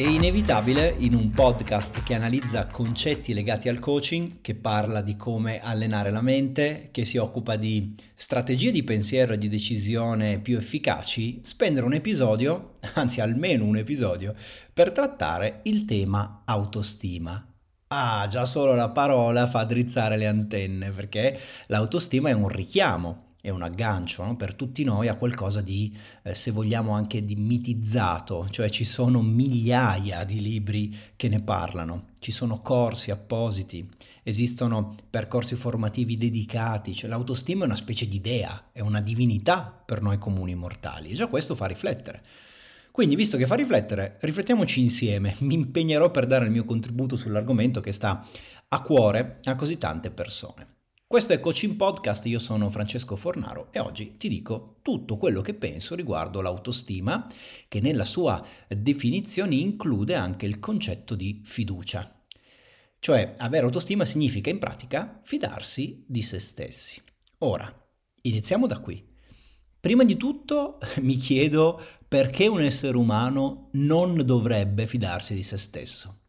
È inevitabile in un podcast che analizza concetti legati al coaching, che parla di come allenare la mente, che si occupa di strategie di pensiero e di decisione più efficaci, spendere un episodio, anzi almeno un episodio, per trattare il tema autostima. Ah, già solo la parola fa drizzare le antenne, perché l'autostima è un richiamo è un aggancio no? per tutti noi a qualcosa di, eh, se vogliamo, anche di mitizzato, cioè ci sono migliaia di libri che ne parlano, ci sono corsi appositi, esistono percorsi formativi dedicati, cioè l'autostima è una specie di dea, è una divinità per noi comuni mortali e già questo fa riflettere. Quindi, visto che fa riflettere, riflettiamoci insieme, mi impegnerò per dare il mio contributo sull'argomento che sta a cuore a così tante persone. Questo è Coaching Podcast, io sono Francesco Fornaro e oggi ti dico tutto quello che penso riguardo l'autostima, che nella sua definizione include anche il concetto di fiducia. Cioè, avere autostima significa in pratica fidarsi di se stessi. Ora, iniziamo da qui. Prima di tutto mi chiedo perché un essere umano non dovrebbe fidarsi di se stesso.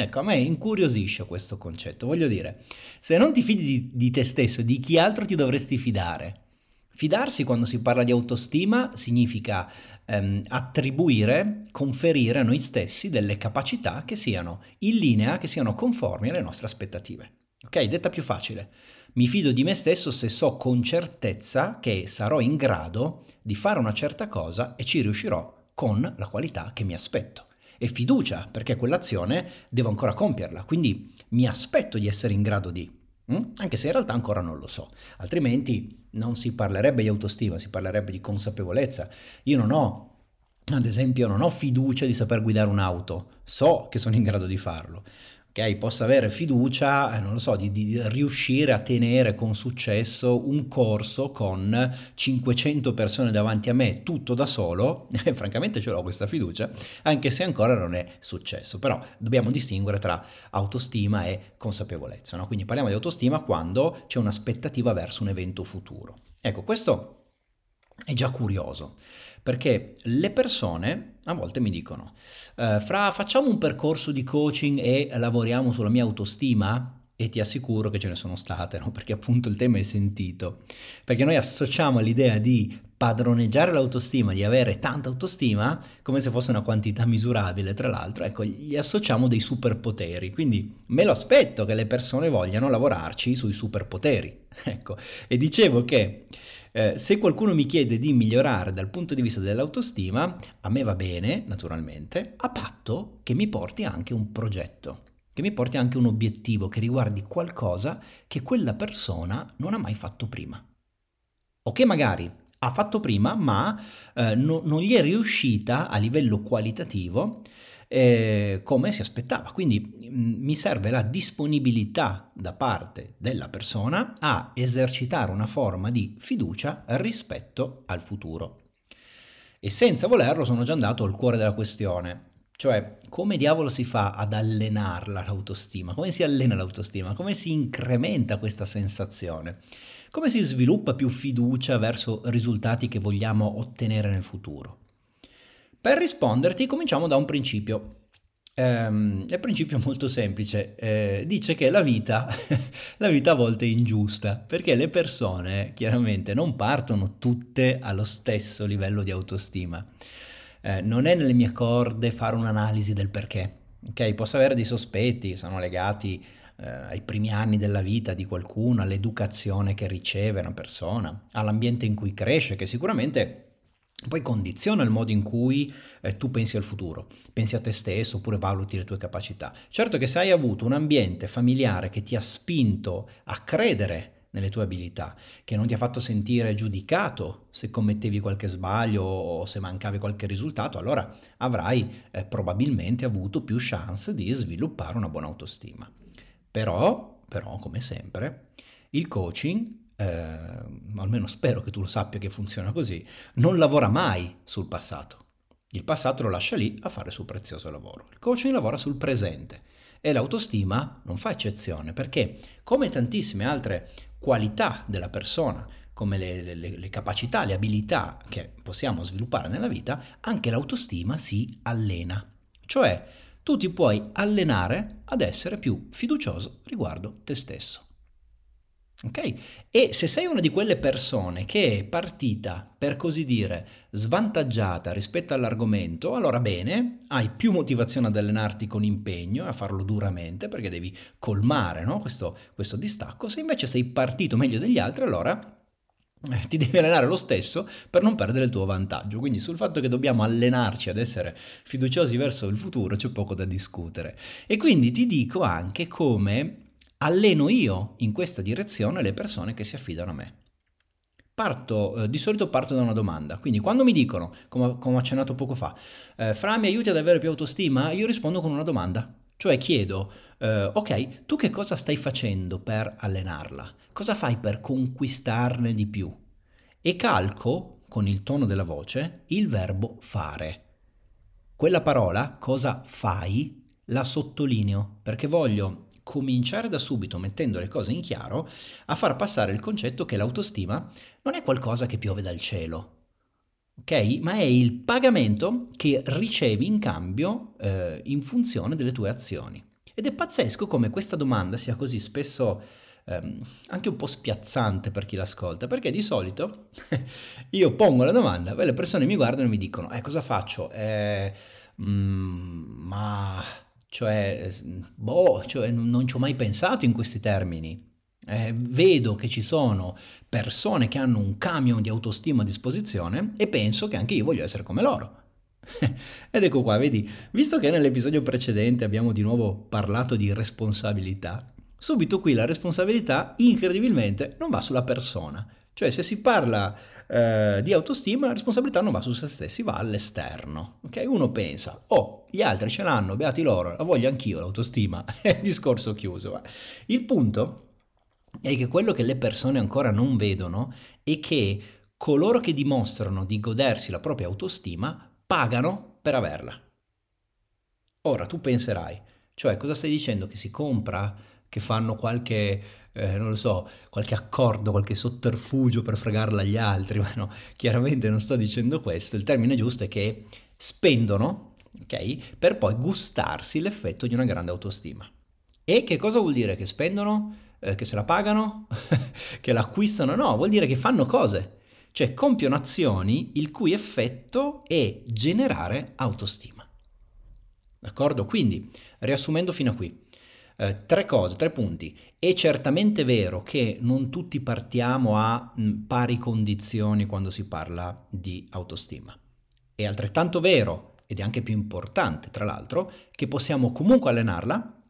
Ecco, a me incuriosisce questo concetto. Voglio dire, se non ti fidi di, di, te stesso, di chi altro ti dovresti fidare? Fidarsi quando si parla di autostima significa ehm, attribuire, conferire a noi stessi delle capacità che siano in linea, che siano conformi alle nostre aspettative. Ok, detta più facile. Mi fido di me stesso se so con certezza che sarò in grado di fare una certa cosa e ci riuscirò con la qualità che mi aspetto e fiducia perché quell'azione devo ancora compierla, quindi mi aspetto di essere in grado di, hm? anche se in realtà ancora non lo so, altrimenti non si parlerebbe di autostima, si parlerebbe di consapevolezza. Io non ho ad esempio non ho fiducia di saper guidare un'auto, so che sono in grado di farlo, ok? Posso avere fiducia, eh, non lo so, di, di, riuscire a tenere con successo un corso con 500 persone davanti a me, tutto da solo, e francamente ce l'ho questa fiducia, anche se ancora non è successo. Però dobbiamo distinguere tra autostima e consapevolezza, no? Quindi parliamo di autostima quando c'è un'aspettativa verso un evento futuro. Ecco, questo è già curioso, perché le persone a volte mi dicono, eh, Fra facciamo un percorso di coaching e lavoriamo sulla mia autostima? E ti assicuro che ce ne sono state, no? perché appunto il tema è sentito. Perché noi associamo l'idea di padroneggiare l'autostima, di avere tanta autostima, come se fosse una quantità misurabile, tra l'altro, ecco, gli associamo dei superpoteri. Quindi me lo aspetto che le persone vogliano lavorarci sui superpoteri. Ecco, e dicevo che eh, se qualcuno mi chiede di migliorare dal punto di vista dell'autostima, a me va bene, naturalmente, a patto che mi porti anche un progetto, che mi porti anche un obiettivo che riguardi qualcosa che quella persona non ha mai fatto prima. O che magari ha fatto prima, ma eh, no, non gli è riuscita a livello qualitativo eh, come si aspettava. Quindi mh, mm, mi serve la disponibilità da parte della persona a esercitare una forma di fiducia rispetto al futuro. E senza volerlo sono già andato al cuore della questione. Cioè, come diavolo si fa ad allenarla l'autostima? Come si allena l'autostima? Come si incrementa questa sensazione? Come si sviluppa più fiducia verso risultati che vogliamo ottenere nel futuro? Per risponderti cominciamo da un principio. Um, è un principio molto semplice, eh, dice che la vita, la vita a volte è ingiusta, perché le persone chiaramente non partono tutte allo stesso livello di autostima. Eh, non è nelle mie corde fare un'analisi del perché. Ok, posso avere dei sospetti sono legati eh, ai primi anni della vita di qualcuno, all'educazione che riceve una persona, all'ambiente in cui cresce, che sicuramente poi condiziona il modo in cui eh, tu pensi al futuro, pensi a te stesso oppure valuti le tue capacità. Certo che se hai avuto un ambiente familiare che ti ha spinto a credere nelle tue abilità, che non ti ha fatto sentire giudicato se commettevi qualche sbaglio o se mancavi qualche risultato, allora avrai eh, probabilmente avuto più chance di sviluppare una buona autostima. Però, però, come sempre, il coaching eh, almeno spero che tu lo sappia che funziona così, non lavora mai sul passato. Il passato lo lascia lì a fare il suo prezioso lavoro. Il coaching lavora sul presente e l'autostima non fa eccezione perché, come tantissime altre qualità della persona, come le, le, le, capacità, le abilità che possiamo sviluppare nella vita, anche l'autostima si allena. Cioè, tu ti puoi allenare ad essere più fiducioso riguardo te stesso. Ok? E se sei una di quelle persone che è partita, per così dire, svantaggiata rispetto all'argomento, allora bene, hai più motivazione ad allenarti con impegno e a farlo duramente perché devi colmare no? questo, questo distacco. Se invece sei partito meglio degli altri, allora eh, ti devi allenare lo stesso per non perdere il tuo vantaggio. Quindi sul fatto che dobbiamo allenarci ad essere fiduciosi verso il futuro c'è poco da discutere. E quindi ti dico anche come alleno io in questa direzione le persone che si affidano a me. Parto, eh, di solito parto da una domanda, quindi quando mi dicono, come, come ho accennato poco fa, eh, Fra mi aiuti ad avere più autostima, io rispondo con una domanda, cioè chiedo, eh, ok, tu che cosa stai facendo per allenarla? Cosa fai per conquistarne di più? E calco, con il tono della voce, il verbo fare. Quella parola, cosa fai, la sottolineo perché voglio cominciare da subito, mettendo le cose in chiaro, a far passare il concetto che l'autostima non è qualcosa che piove dal cielo, ok? Ma è il pagamento che ricevi in cambio eh, in funzione delle tue azioni. Ed è pazzesco come questa domanda sia così spesso ehm, anche un po' spiazzante per chi l'ascolta, perché di solito io pongo la domanda, e le persone mi guardano e mi dicono, eh cosa faccio? Eh, mm, ma cioè, boh, cioè non ci ho mai pensato in questi termini. Eh, vedo che ci sono persone che hanno un camion di autostima a disposizione e penso che anche io voglio essere come loro. Ed ecco qua, vedi, visto che nell'episodio precedente abbiamo di nuovo parlato di responsabilità, subito qui la responsabilità incredibilmente non va sulla persona. Cioè se si parla eh, di autostima, la responsabilità non va su se stessi, va all'esterno. Okay? Uno pensa, oh, gli altri ce l'hanno, beati loro, la voglio anch'io l'autostima, discorso chiuso. Il punto è che quello che le persone ancora non vedono è che coloro che dimostrano di godersi la propria autostima pagano per averla. Ora tu penserai, cioè cosa stai dicendo che si compra, che fanno qualche eh, non lo so, qualche accordo, qualche sotterfugio per fregarla agli altri, ma no, chiaramente non sto dicendo questo, il termine giusto è che spendono, ok, per poi gustarsi l'effetto di una grande autostima. E che cosa vuol dire che spendono? Eh, che se la pagano? che l'acquistano? No, vuol dire che fanno cose, cioè compiono azioni il cui effetto è generare autostima. D'accordo? Quindi, riassumendo fino a qui, eh, tre cose, tre punti. È certamente vero che non tutti partiamo a mh, pari condizioni quando si parla di autostima. È altrettanto vero, ed è anche più importante tra l'altro, che possiamo comunque allenarla.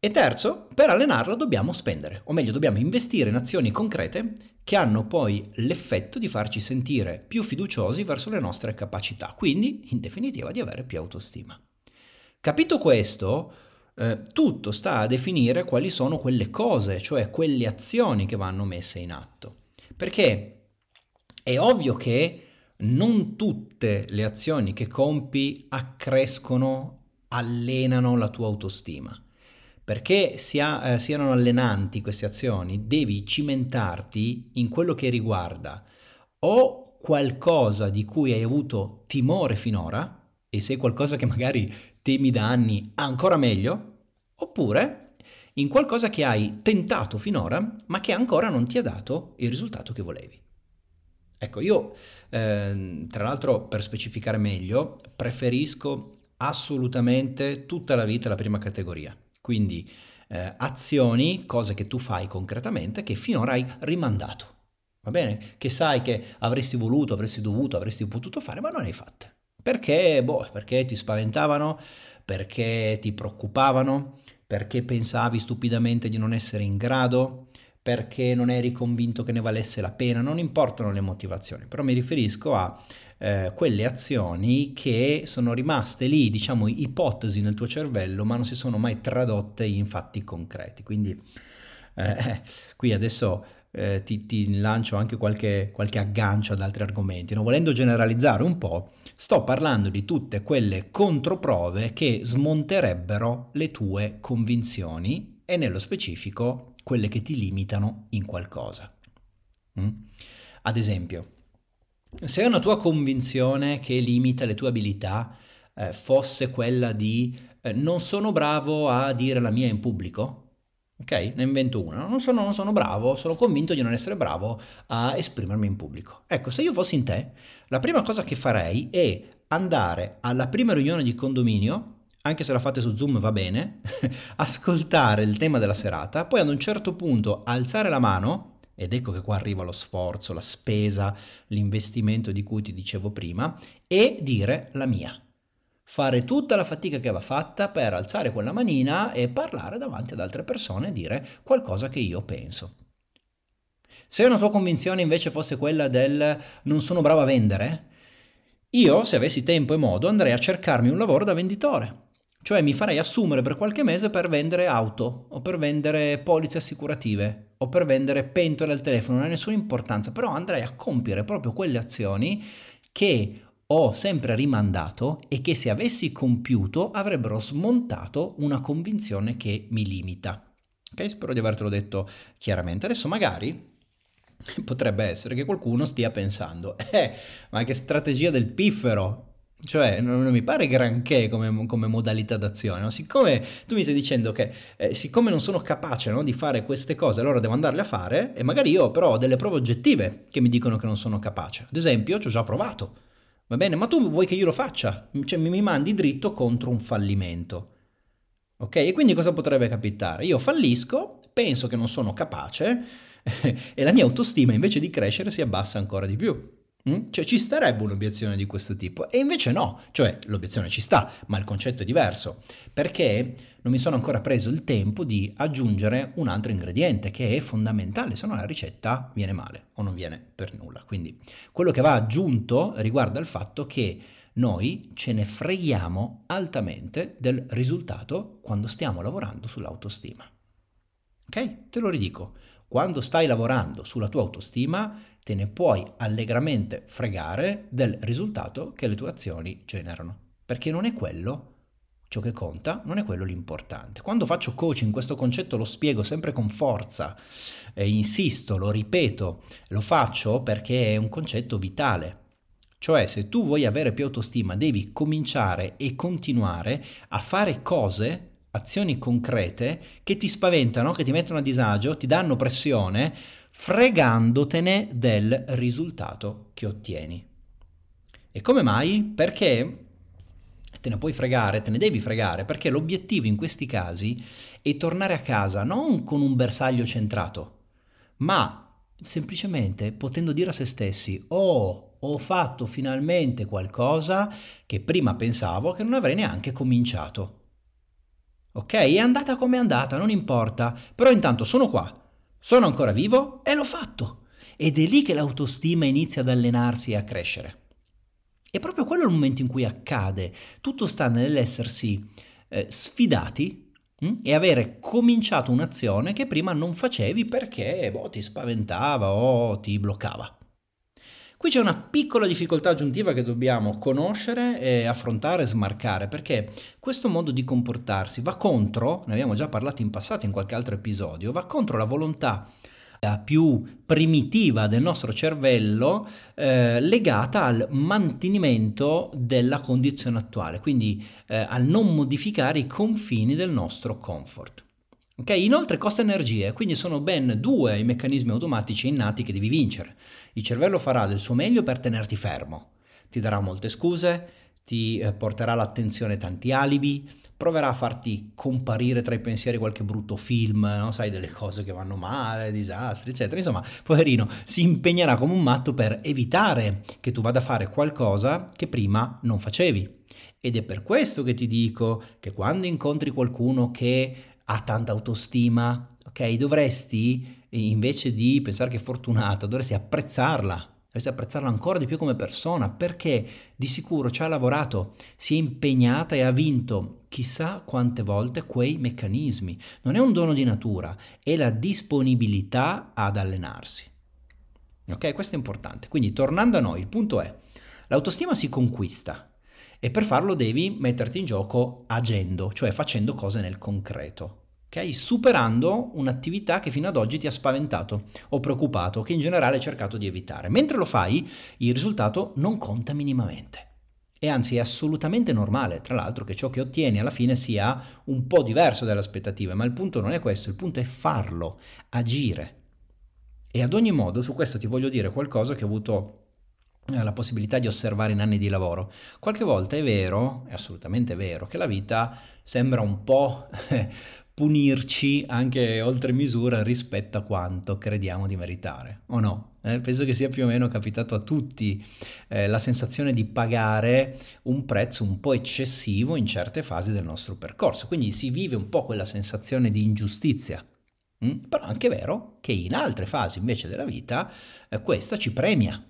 E terzo, per allenarla dobbiamo spendere, o meglio dobbiamo investire in azioni concrete che hanno poi l'effetto di farci sentire più fiduciosi verso le nostre capacità, quindi in definitiva di avere più autostima. Capito questo, eh, tutto sta a definire quali sono quelle cose, cioè quelle azioni che vanno messe in atto. Perché è ovvio che non tutte le azioni che compi accrescono, allenano la tua autostima. Perché sia, eh, siano allenanti queste azioni, devi cimentarti in quello che riguarda o qualcosa di cui hai avuto timore finora, e se qualcosa che magari temi da anni, ancora meglio, oppure in qualcosa che hai tentato finora, ma che ancora non ti ha dato il risultato che volevi. Ecco, io eh, tra l'altro per specificare meglio, preferisco assolutamente tutta la vita la prima categoria, quindi eh, azioni, cose che tu fai concretamente che finora hai rimandato. Va bene? Che sai che avresti voluto, avresti dovuto, avresti potuto fare, ma non hai fatte. Perché? Boh, perché ti spaventavano, perché ti preoccupavano, perché pensavi stupidamente di non essere in grado, perché non eri convinto che ne valesse la pena, non importano le motivazioni, però mi riferisco a eh, quelle azioni che sono rimaste lì, diciamo, ipotesi nel tuo cervello, ma non si sono mai tradotte in fatti concreti. Quindi eh, qui adesso eh, ti, ti, lancio anche qualche, qualche, aggancio ad altri argomenti. No? Volendo generalizzare un po', sto parlando di tutte quelle controprove che smonterebbero le tue convinzioni e nello specifico quelle che ti limitano in qualcosa. Mm? Ad esempio, se una tua convinzione che limita le tue abilità eh, fosse quella di eh, non sono bravo a dire la mia in pubblico, ok? Ne invento una, non sono, non sono bravo, sono convinto di non essere bravo a esprimermi in pubblico. Ecco, se io fossi in te, la prima cosa che farei è andare alla prima riunione di condominio anche se la fate su Zoom va bene, ascoltare il tema della serata, poi ad un certo punto alzare la mano, ed ecco che qua arriva lo sforzo, la spesa, l'investimento di cui ti dicevo prima, e dire la mia. Fare tutta la fatica che va fatta per alzare quella manina e parlare davanti ad altre persone e dire qualcosa che io penso. Se una tua convinzione invece fosse quella del non sono bravo a vendere, io, se avessi tempo e modo, andrei a cercarmi un lavoro da venditore cioè mi farei assumere per qualche mese per vendere auto o per vendere polizze assicurative o per vendere pentole al telefono, non ha nessuna importanza, però andrei a compiere proprio quelle azioni che ho sempre rimandato e che se avessi compiuto avrebbero smontato una convinzione che mi limita. Ok, spero di avertelo detto chiaramente. Adesso magari potrebbe essere che qualcuno stia pensando, eh, ma che strategia del piffero, cioè, non, non, mi pare granché come, come modalità d'azione. No? Siccome tu mi stai dicendo che eh, siccome non sono capace no, di fare queste cose, allora devo andarle a fare, e magari io però ho delle prove oggettive che mi dicono che non sono capace. Ad esempio, ci ho già provato. Va bene, ma tu vuoi che io lo faccia? Cioè, mi, mandi dritto contro un fallimento. Ok? E quindi cosa potrebbe capitare? Io fallisco, penso che non sono capace, e la mia autostima invece di crescere si abbassa ancora di più. Mm? Cioè ci starebbe un'obiezione di questo tipo e invece no, cioè l'obiezione ci sta, ma il concetto è diverso, perché non mi sono ancora preso il tempo di aggiungere un altro ingrediente che è fondamentale, se no la ricetta viene male o non viene per nulla. Quindi quello che va aggiunto riguarda il fatto che noi ce ne freghiamo altamente del risultato quando stiamo lavorando sull'autostima. Ok? Te lo ridico. Quando stai lavorando sulla tua autostima, te ne puoi allegramente fregare del risultato che le tue azioni generano, perché non è quello ciò che conta, non è quello l'importante. Quando faccio coaching questo concetto lo spiego sempre con forza, eh, insisto, lo ripeto, lo faccio perché è un concetto vitale. Cioè se tu vuoi avere più autostima devi cominciare e continuare a fare cose, azioni concrete che ti spaventano, che ti mettono a disagio, ti danno pressione, fregandotene del risultato che ottieni. E come mai? Perché te ne puoi fregare, te ne devi fregare, perché l'obiettivo in questi casi è tornare a casa non con un bersaglio centrato, ma semplicemente potendo dire a se stessi, oh, ho fatto finalmente qualcosa che prima pensavo che non avrei neanche cominciato. Ok, è andata come è andata, non importa, però intanto sono qua, sono ancora vivo e l'ho fatto. Ed è lì che l'autostima inizia ad allenarsi e a crescere. E proprio quello è il momento in cui accade. Tutto sta nell'essersi eh, sfidati mh? Hm, e avere cominciato un'azione che prima non facevi perché boh, ti spaventava o ti bloccava. Qui c'è una piccola difficoltà aggiuntiva che dobbiamo conoscere e affrontare smarcare, perché questo modo di comportarsi va contro, ne abbiamo già parlato in passato in qualche altro episodio, va contro la volontà eh, più primitiva del nostro cervello eh, legata al mantenimento della condizione attuale, quindi eh, al non modificare i confini del nostro comfort. Okay? Inoltre costa energie, quindi sono ben due i meccanismi automatici innati che devi vincere. Il cervello farà del suo meglio per tenerti fermo, ti darà molte scuse, ti eh, porterà all'attenzione tanti alibi, proverà a farti comparire tra i pensieri qualche brutto film, no? sai, delle cose che vanno male, disastri, eccetera. Insomma, poverino, si impegnerà come un matto per evitare che tu vada a fare qualcosa che prima non facevi. Ed è per questo che ti dico che quando incontri qualcuno che ha tanta autostima, ok, dovresti invece di pensare che è fortunata, dovresti apprezzarla, dovresti apprezzarla ancora di più come persona, perché di sicuro ci ha lavorato, si è impegnata e ha vinto chissà quante volte quei meccanismi. Non è un dono di natura, è la disponibilità ad allenarsi. Ok, questo è importante. Quindi tornando a noi, il punto è, l'autostima si conquista e per farlo devi metterti in gioco agendo, cioè facendo cose nel concreto ok? Superando un'attività che fino ad oggi ti ha spaventato o preoccupato, che in generale hai cercato di evitare. Mentre lo fai, il risultato non conta minimamente. E anzi è assolutamente normale, tra l'altro, che ciò che ottieni alla fine sia un po' diverso dalle aspettative, ma il punto non è questo, il punto è farlo, agire. E ad ogni modo, su questo ti voglio dire qualcosa che ho avuto la possibilità di osservare in anni di lavoro. Qualche volta è vero, è assolutamente vero, che la vita sembra un po' punirci anche oltre misura rispetto a quanto crediamo di meritare, o no? Eh, penso che sia più o meno capitato a tutti eh, la sensazione di pagare un prezzo un po' eccessivo in certe fasi del nostro percorso, quindi si vive un po' quella sensazione di ingiustizia. Mm? Però è anche vero che in altre fasi invece della vita eh, questa ci premia,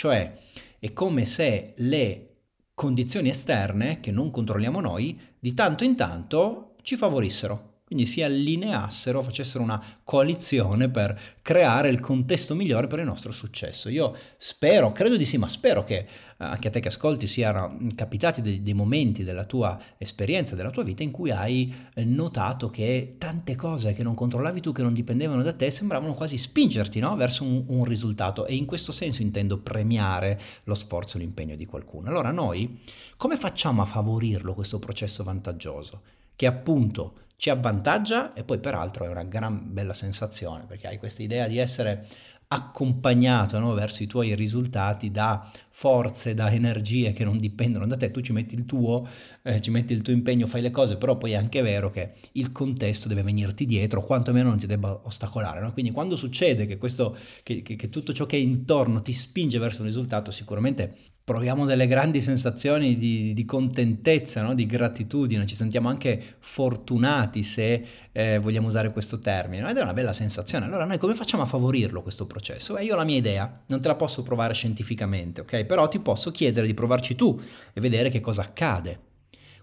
cioè è come se le condizioni esterne che non controlliamo noi di tanto in tanto ci favorissero quindi si allineassero, facessero una coalizione per creare il contesto migliore per il nostro successo. Io spero, credo di sì, ma spero che anche a te che ascolti siano capitati dei, dei momenti della tua esperienza, della tua vita in cui hai eh, notato che tante cose che non controllavi tu, che non dipendevano da te, sembravano quasi spingerti no? verso un, un risultato e in questo senso intendo premiare lo sforzo e l'impegno di qualcuno. Allora noi come facciamo a favorirlo questo processo vantaggioso? Che appunto ci avvantaggia e poi peraltro è una gran bella sensazione perché hai questa idea di essere accompagnato no, verso i tuoi risultati da forze, da energie che non dipendono da te, tu ci metti il tuo, eh, ci metti il tuo impegno, fai le cose, però poi è anche vero che il contesto deve venirti dietro, quantomeno non ti debba ostacolare. No? Quindi quando succede che, questo, che, che, che tutto ciò che è intorno ti spinge verso un risultato, sicuramente proviamo delle grandi sensazioni di, di contentezza, no? di gratitudine, ci sentiamo anche fortunati se eh, vogliamo usare questo termine, ed è una bella sensazione. Allora noi come facciamo a favorirlo questo processo? Beh, io ho la mia idea, non te la posso provare scientificamente, ok? Però ti posso chiedere di provarci tu e vedere che cosa accade.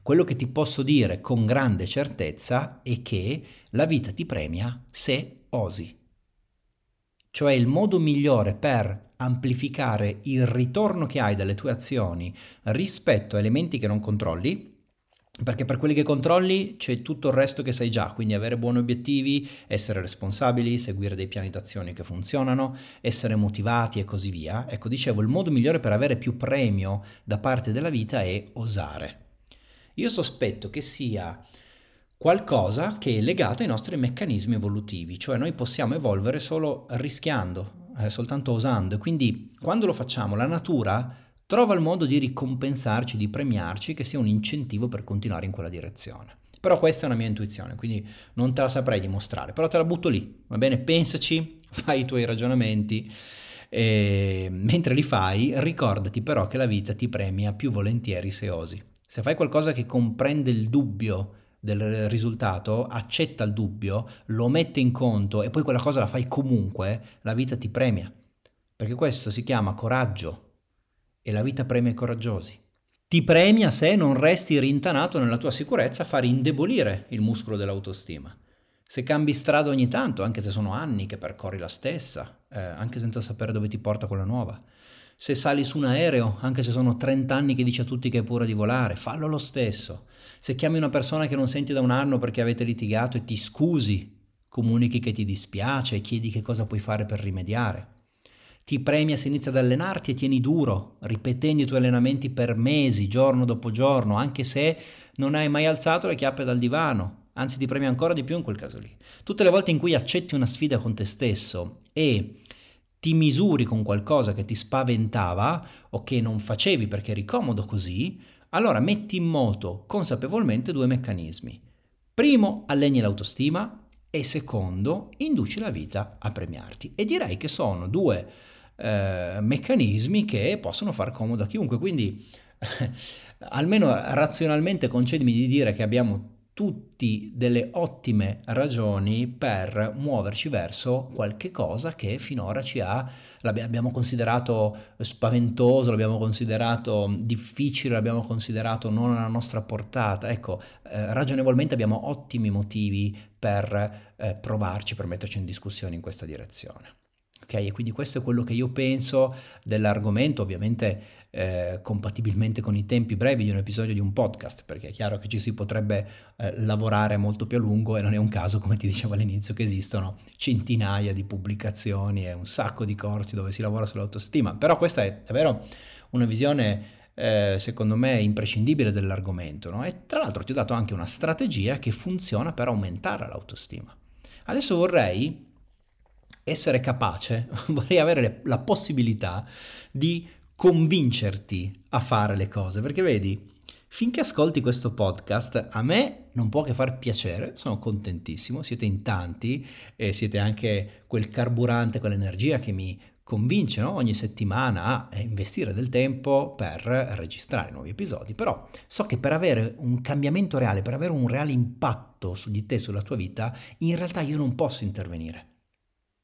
Quello che ti posso dire con grande certezza è che la vita ti premia se osi. Cioè il modo migliore per amplificare il ritorno che hai dalle tue azioni rispetto a elementi che non controlli, perché per quelli che controlli c'è tutto il resto che sai già, quindi avere buoni obiettivi, essere responsabili, seguire dei piani d'azione che funzionano, essere motivati e così via. Ecco, dicevo, il modo migliore per avere più premio da parte della vita è osare. Io sospetto che sia qualcosa che è legato ai nostri meccanismi evolutivi, cioè noi possiamo evolvere solo rischiando, eh, soltanto osando e quindi quando lo facciamo la natura trova il modo di ricompensarci, di premiarci, che sia un incentivo per continuare in quella direzione. Però questa è una mia intuizione, quindi non te la saprei dimostrare, però te la butto lì, va bene? Pensaci, fai i tuoi ragionamenti e mentre li fai ricordati però che la vita ti premia più volentieri se osi. Se fai qualcosa che comprende il dubbio del risultato, accetta il dubbio, lo mette in conto e poi quella cosa la fai comunque, la vita ti premia. Perché questo si chiama coraggio e la vita premia i coraggiosi. Ti premia se non resti rintanato nella tua sicurezza a far indebolire il muscolo dell'autostima. Se cambi strada ogni tanto, anche se sono anni che percorri la stessa, eh, anche senza sapere dove ti porta quella nuova. Se sali su un aereo, anche se sono 30 anni che dici a tutti che è pura di volare, fallo lo stesso. Se chiami una persona che non senti da un anno perché avete litigato e ti scusi, comunichi che ti dispiace e chiedi che cosa puoi fare per rimediare. Ti premia se inizi ad allenarti e tieni duro, ripetendo i tuoi allenamenti per mesi, giorno dopo giorno, anche se non hai mai alzato le chiappe dal divano, anzi ti premia ancora di più in quel caso lì. Tutte le volte in cui accetti una sfida con te stesso e ti misuri con qualcosa che ti spaventava o che non facevi perché eri comodo così, allora metti in moto consapevolmente due meccanismi. Primo, alleni l'autostima e secondo, induci la vita a premiarti. E direi che sono due eh, meccanismi che possono far comodo a chiunque, quindi almeno razionalmente concedimi di dire che abbiamo tutti delle ottime ragioni per muoverci verso qualche cosa che finora ci ha, l'abbiamo considerato spaventoso, l'abbiamo considerato difficile, l'abbiamo considerato non alla nostra portata. Ecco, eh, ragionevolmente abbiamo ottimi motivi per eh, provarci, per metterci in discussione in questa direzione. Ok, e quindi questo è quello che io penso dell'argomento, ovviamente eh, compatibilmente con i tempi brevi di un episodio di un podcast, perché è chiaro che ci si potrebbe eh, lavorare molto più a lungo e non è un caso, come ti dicevo all'inizio, che esistono centinaia di pubblicazioni e un sacco di corsi dove si lavora sull'autostima. Però questa è davvero una visione eh, secondo me imprescindibile dell'argomento. No? E tra l'altro ti ho dato anche una strategia che funziona per aumentare l'autostima. Adesso vorrei essere capace, vorrei avere la possibilità di convincerti a fare le cose, perché vedi, finché ascolti questo podcast, a me non può che far piacere, sono contentissimo, siete in tanti e siete anche quel carburante, quell'energia che mi convince no? ogni settimana a investire del tempo per registrare nuovi episodi, però so che per avere un cambiamento reale, per avere un reale impatto su di te, sulla tua vita, in realtà io non posso intervenire.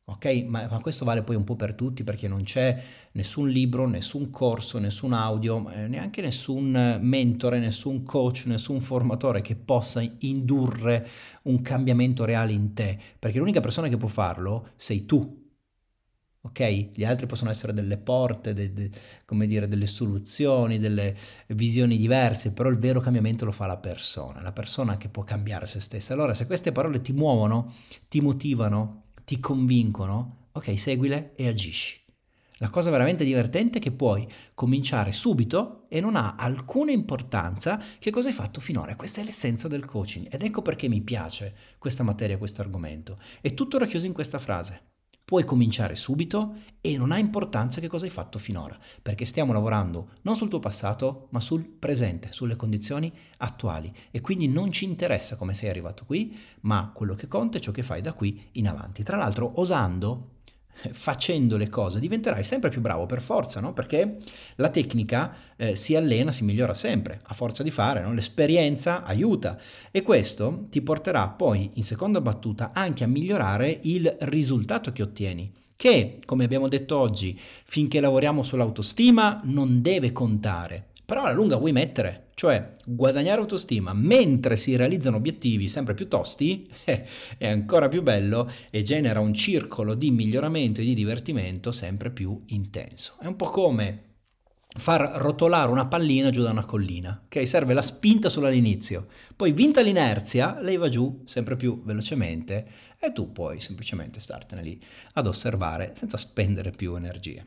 Ok? Ma, ma, questo vale poi un po' per tutti perché non c'è nessun libro, nessun corso, nessun audio, neanche nessun mentore, nessun coach, nessun formatore che possa indurre un cambiamento reale in te, perché l'unica persona che può farlo sei tu ok? Gli altri possono essere delle porte, de, de, come dire, delle soluzioni, delle visioni diverse, però il vero cambiamento lo fa la persona, la persona che può cambiare se stessa. Allora, se queste parole ti muovono, ti motivano, ti convincono, ok, seguile e agisci. La cosa veramente divertente è che puoi cominciare subito e non ha alcuna importanza che cosa hai fatto finora. Questa è l'essenza del coaching ed ecco perché mi piace questa materia, questo argomento. È tutto racchiuso in questa frase. Puoi cominciare subito e non ha importanza che cosa hai fatto finora, perché stiamo lavorando non sul tuo passato, ma sul presente, sulle condizioni attuali e quindi non ci interessa come sei arrivato qui, ma quello che conta è ciò che fai da qui in avanti. Tra l'altro, osando facendo le cose diventerai sempre più bravo per forza, no? Perché la tecnica eh, si allena, si migliora sempre, a forza di fare, no? L'esperienza aiuta e questo ti porterà poi in seconda battuta anche a migliorare il risultato che ottieni che, come abbiamo detto oggi, finché lavoriamo sull'autostima non deve contare, però alla lunga vuoi mettere, cioè guadagnare autostima mentre si realizzano obiettivi sempre più tosti eh, è ancora più bello e genera un circolo di miglioramento e di divertimento sempre più intenso. È un po' come far rotolare una pallina giù da una collina, ok? Serve la spinta solo all'inizio, poi vinta l'inerzia, lei va giù sempre più velocemente e tu puoi semplicemente startene lì ad osservare senza spendere più energie.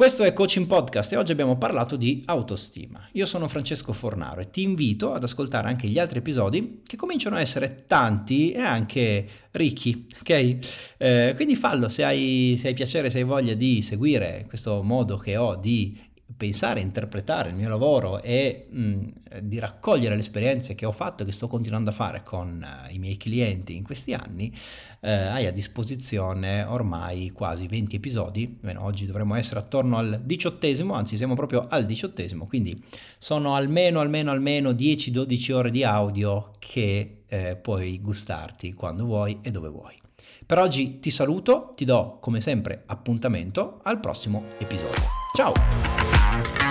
Questo è Coaching Podcast e oggi abbiamo parlato di autostima. Io sono Francesco Fornaro e ti invito ad ascoltare anche gli altri episodi che cominciano a essere tanti e anche ricchi, ok? Eh, quindi fallo se hai, se hai piacere, se hai voglia di seguire questo modo che ho di pensare, interpretare il mio lavoro e mh, mm, di raccogliere le esperienze che ho fatto e che sto continuando a fare con uh, i miei clienti in questi anni, eh, hai a disposizione ormai quasi 20 episodi. Bene, oggi dovremmo essere attorno al diciottesimo, anzi siamo proprio al diciottesimo, quindi sono almeno, almeno, almeno 10-12 ore di audio che eh, puoi gustarti quando vuoi e dove vuoi. Per oggi ti saluto, ti do come sempre appuntamento al prossimo episodio. Ciao! thank you